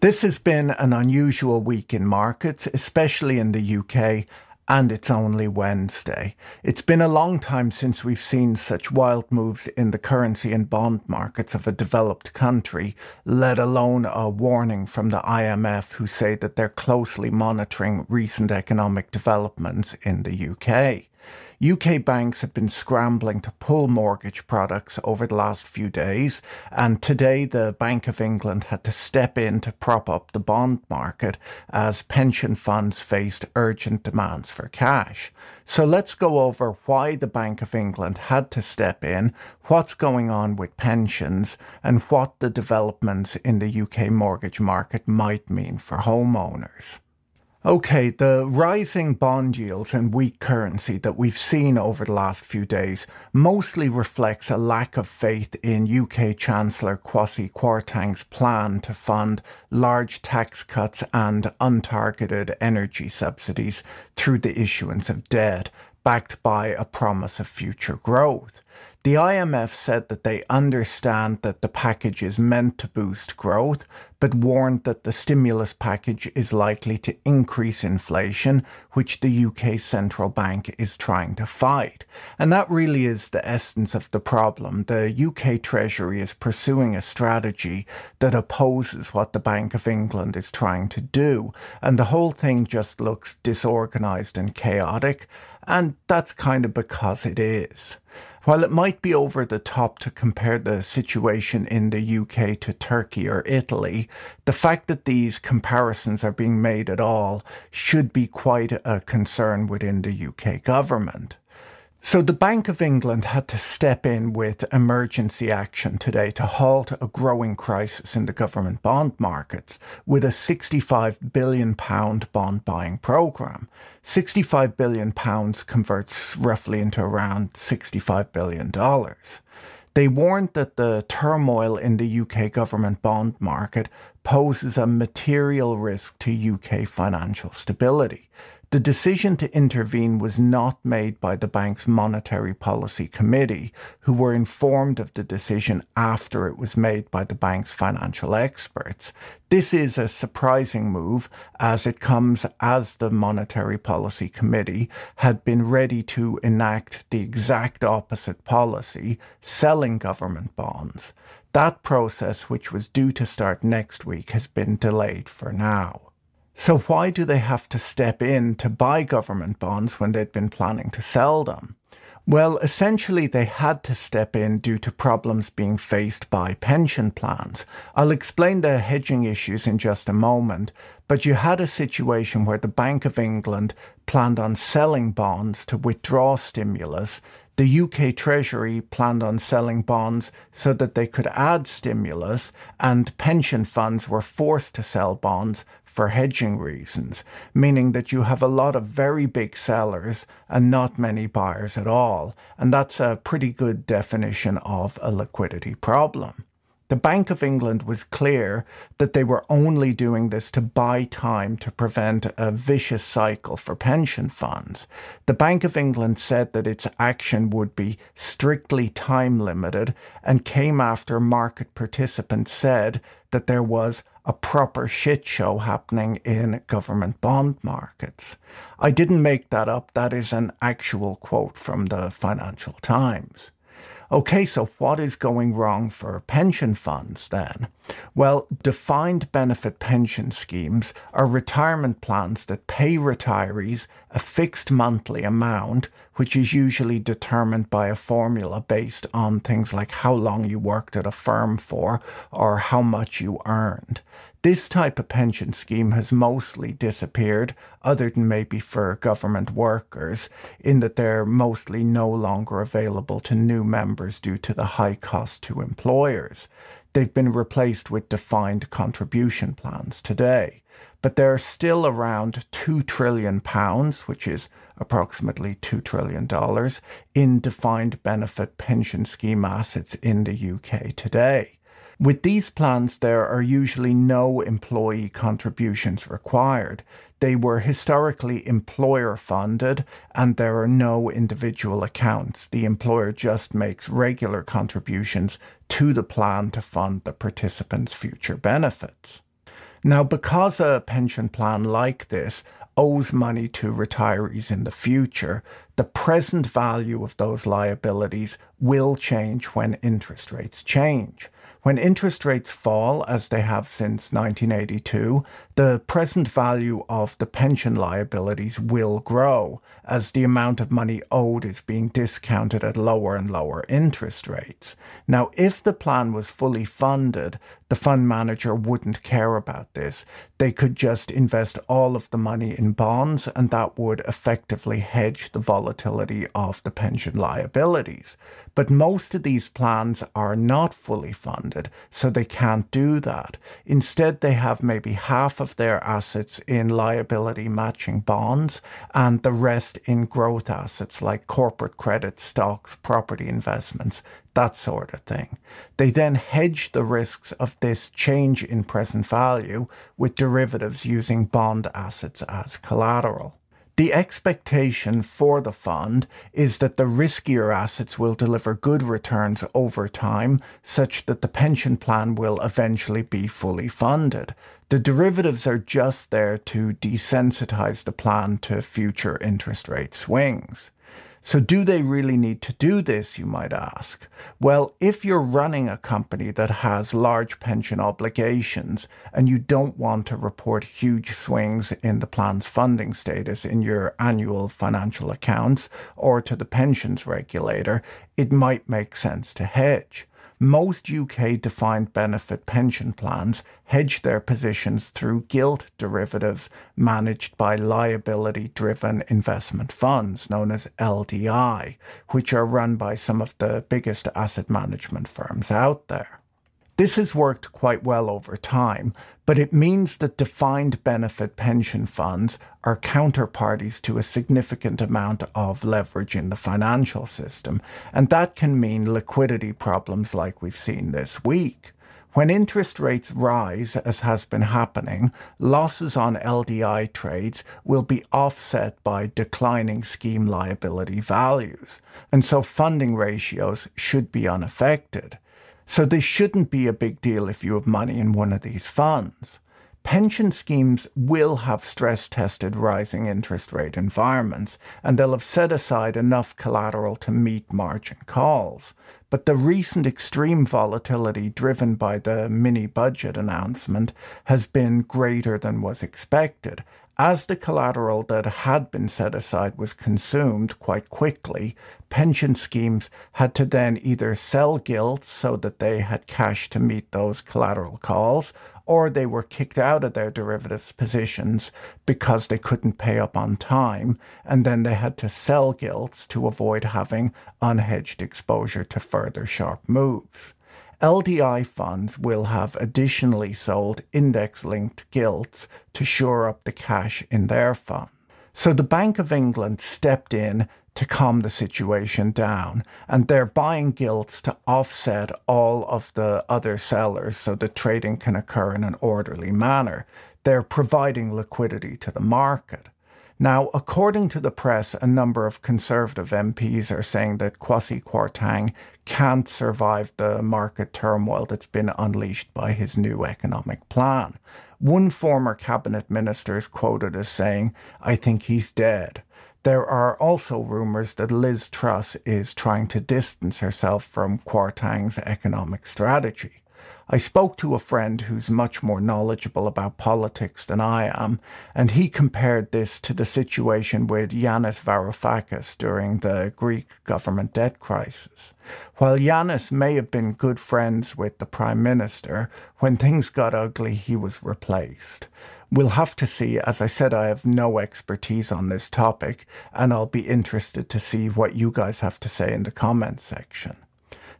This has been an unusual week in markets, especially in the UK, and it's only Wednesday. It's been a long time since we've seen such wild moves in the currency and bond markets of a developed country, let alone a warning from the IMF, who say that they're closely monitoring recent economic developments in the UK. UK banks have been scrambling to pull mortgage products over the last few days, and today the Bank of England had to step in to prop up the bond market as pension funds faced urgent demands for cash. So let's go over why the Bank of England had to step in, what's going on with pensions, and what the developments in the UK mortgage market might mean for homeowners. Okay, the rising bond yields and weak currency that we've seen over the last few days mostly reflects a lack of faith in UK Chancellor Kwasi Kwarteng's plan to fund large tax cuts and untargeted energy subsidies through the issuance of debt, backed by a promise of future growth. The IMF said that they understand that the package is meant to boost growth, but warned that the stimulus package is likely to increase inflation, which the UK central bank is trying to fight. And that really is the essence of the problem. The UK Treasury is pursuing a strategy that opposes what the Bank of England is trying to do, and the whole thing just looks disorganized and chaotic, and that's kind of because it is. While it might be over the top to compare the situation in the UK to Turkey or Italy, the fact that these comparisons are being made at all should be quite a concern within the UK government. So the Bank of England had to step in with emergency action today to halt a growing crisis in the government bond markets with a 65 billion pound bond buying program. 65 billion pounds converts roughly into around 65 billion dollars. They warned that the turmoil in the UK government bond market poses a material risk to UK financial stability. The decision to intervene was not made by the bank's Monetary Policy Committee, who were informed of the decision after it was made by the bank's financial experts. This is a surprising move as it comes as the Monetary Policy Committee had been ready to enact the exact opposite policy, selling government bonds. That process, which was due to start next week, has been delayed for now. So, why do they have to step in to buy government bonds when they'd been planning to sell them? Well, essentially, they had to step in due to problems being faced by pension plans. I'll explain the hedging issues in just a moment, but you had a situation where the Bank of England planned on selling bonds to withdraw stimulus. The UK Treasury planned on selling bonds so that they could add stimulus, and pension funds were forced to sell bonds for hedging reasons, meaning that you have a lot of very big sellers and not many buyers at all. And that's a pretty good definition of a liquidity problem. The Bank of England was clear that they were only doing this to buy time to prevent a vicious cycle for pension funds. The Bank of England said that its action would be strictly time limited and came after market participants said that there was a proper shit show happening in government bond markets. I didn't make that up, that is an actual quote from the Financial Times. Okay, so what is going wrong for pension funds then? Well, defined benefit pension schemes are retirement plans that pay retirees a fixed monthly amount, which is usually determined by a formula based on things like how long you worked at a firm for or how much you earned. This type of pension scheme has mostly disappeared, other than maybe for government workers, in that they're mostly no longer available to new members due to the high cost to employers. they've been replaced with defined contribution plans today. But there are still around £2 trillion, which is approximately $2 trillion, in defined benefit pension scheme assets in the UK today. With these plans, there are usually no employee contributions required. They were historically employer funded and there are no individual accounts. The employer just makes regular contributions to the plan to fund the participants' future benefits. Now, because a pension plan like this owes money to retirees in the future, the present value of those liabilities will change when interest rates change. When interest rates fall, as they have since 1982, the present value of the pension liabilities will grow as the amount of money owed is being discounted at lower and lower interest rates. Now, if the plan was fully funded, the fund manager wouldn't care about this. They could just invest all of the money in bonds, and that would effectively hedge the volatility of the pension liabilities. But most of these plans are not fully funded, so they can't do that. Instead, they have maybe half of their assets in liability matching bonds and the rest in growth assets like corporate credit, stocks, property investments, that sort of thing. They then hedge the risks of this change in present value with derivatives using bond assets as collateral. The expectation for the fund is that the riskier assets will deliver good returns over time, such that the pension plan will eventually be fully funded. The derivatives are just there to desensitize the plan to future interest rate swings. So, do they really need to do this, you might ask? Well, if you're running a company that has large pension obligations and you don't want to report huge swings in the plan's funding status in your annual financial accounts or to the pensions regulator, it might make sense to hedge. Most UK defined benefit pension plans hedge their positions through gilt derivatives managed by liability driven investment funds known as LDI, which are run by some of the biggest asset management firms out there. This has worked quite well over time, but it means that defined benefit pension funds are counterparties to a significant amount of leverage in the financial system, and that can mean liquidity problems like we've seen this week. When interest rates rise, as has been happening, losses on LDI trades will be offset by declining scheme liability values, and so funding ratios should be unaffected. So this shouldn't be a big deal if you have money in one of these funds. Pension schemes will have stress tested rising interest rate environments and they'll have set aside enough collateral to meet margin calls. But the recent extreme volatility driven by the mini budget announcement has been greater than was expected, as the collateral that had been set aside was consumed quite quickly, pension schemes had to then either sell gilts so that they had cash to meet those collateral calls, or they were kicked out of their derivatives positions because they couldn't pay up on time, and then they had to sell gilts to avoid having unhedged exposure to further sharp moves. LDI funds will have additionally sold index linked gilts to shore up the cash in their fund. So the Bank of England stepped in to calm the situation down, and they're buying gilts to offset all of the other sellers so that trading can occur in an orderly manner. They're providing liquidity to the market. Now, according to the press, a number of Conservative MPs are saying that Kwasi Kwarteng can't survive the market turmoil that's been unleashed by his new economic plan. One former cabinet minister is quoted as saying, I think he's dead. There are also rumours that Liz Truss is trying to distance herself from Kwarteng's economic strategy. I spoke to a friend who's much more knowledgeable about politics than I am, and he compared this to the situation with Yanis Varoufakis during the Greek government debt crisis. While Yanis may have been good friends with the Prime Minister, when things got ugly, he was replaced. We'll have to see. As I said, I have no expertise on this topic, and I'll be interested to see what you guys have to say in the comments section.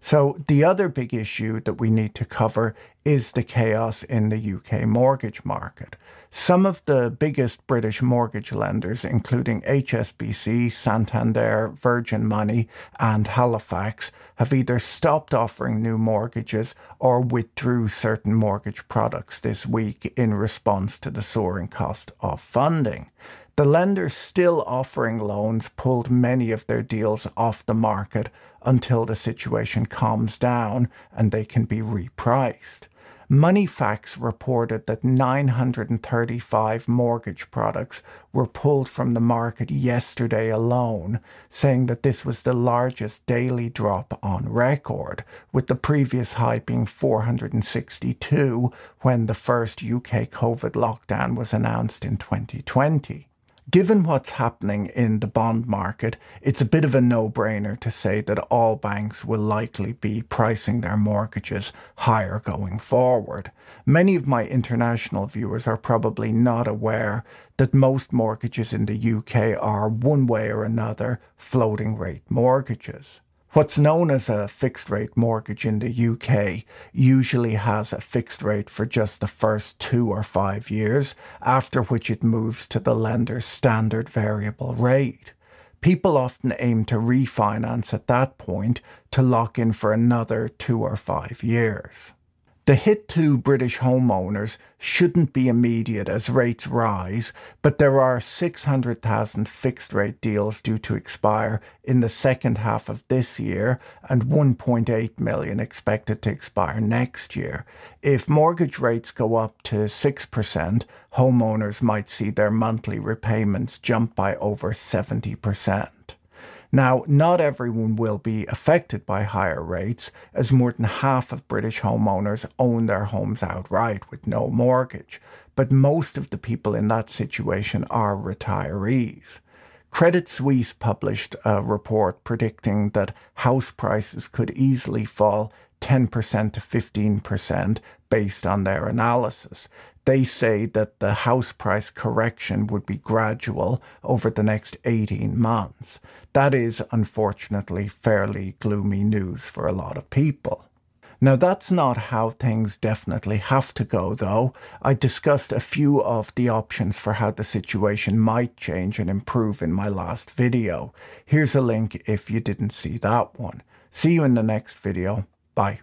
So, the other big issue that we need to cover is the chaos in the UK mortgage market. Some of the biggest British mortgage lenders, including HSBC, Santander, Virgin Money, and Halifax, have either stopped offering new mortgages or withdrew certain mortgage products this week in response to the soaring cost of funding. The lenders still offering loans pulled many of their deals off the market until the situation calms down and they can be repriced. Moneyfacts reported that 935 mortgage products were pulled from the market yesterday alone, saying that this was the largest daily drop on record, with the previous high being 462 when the first UK COVID lockdown was announced in 2020. Given what's happening in the bond market, it's a bit of a no brainer to say that all banks will likely be pricing their mortgages higher going forward. Many of my international viewers are probably not aware that most mortgages in the UK are, one way or another, floating rate mortgages. What's known as a fixed rate mortgage in the UK usually has a fixed rate for just the first two or five years, after which it moves to the lender's standard variable rate. People often aim to refinance at that point to lock in for another two or five years. The hit to British homeowners shouldn't be immediate as rates rise, but there are 600,000 fixed rate deals due to expire in the second half of this year and 1.8 million expected to expire next year. If mortgage rates go up to 6%, homeowners might see their monthly repayments jump by over 70%. Now, not everyone will be affected by higher rates, as more than half of British homeowners own their homes outright with no mortgage, but most of the people in that situation are retirees. Credit Suisse published a report predicting that house prices could easily fall 10% to 15% based on their analysis. They say that the house price correction would be gradual over the next 18 months. That is, unfortunately, fairly gloomy news for a lot of people. Now, that's not how things definitely have to go, though. I discussed a few of the options for how the situation might change and improve in my last video. Here's a link if you didn't see that one. See you in the next video. Bye.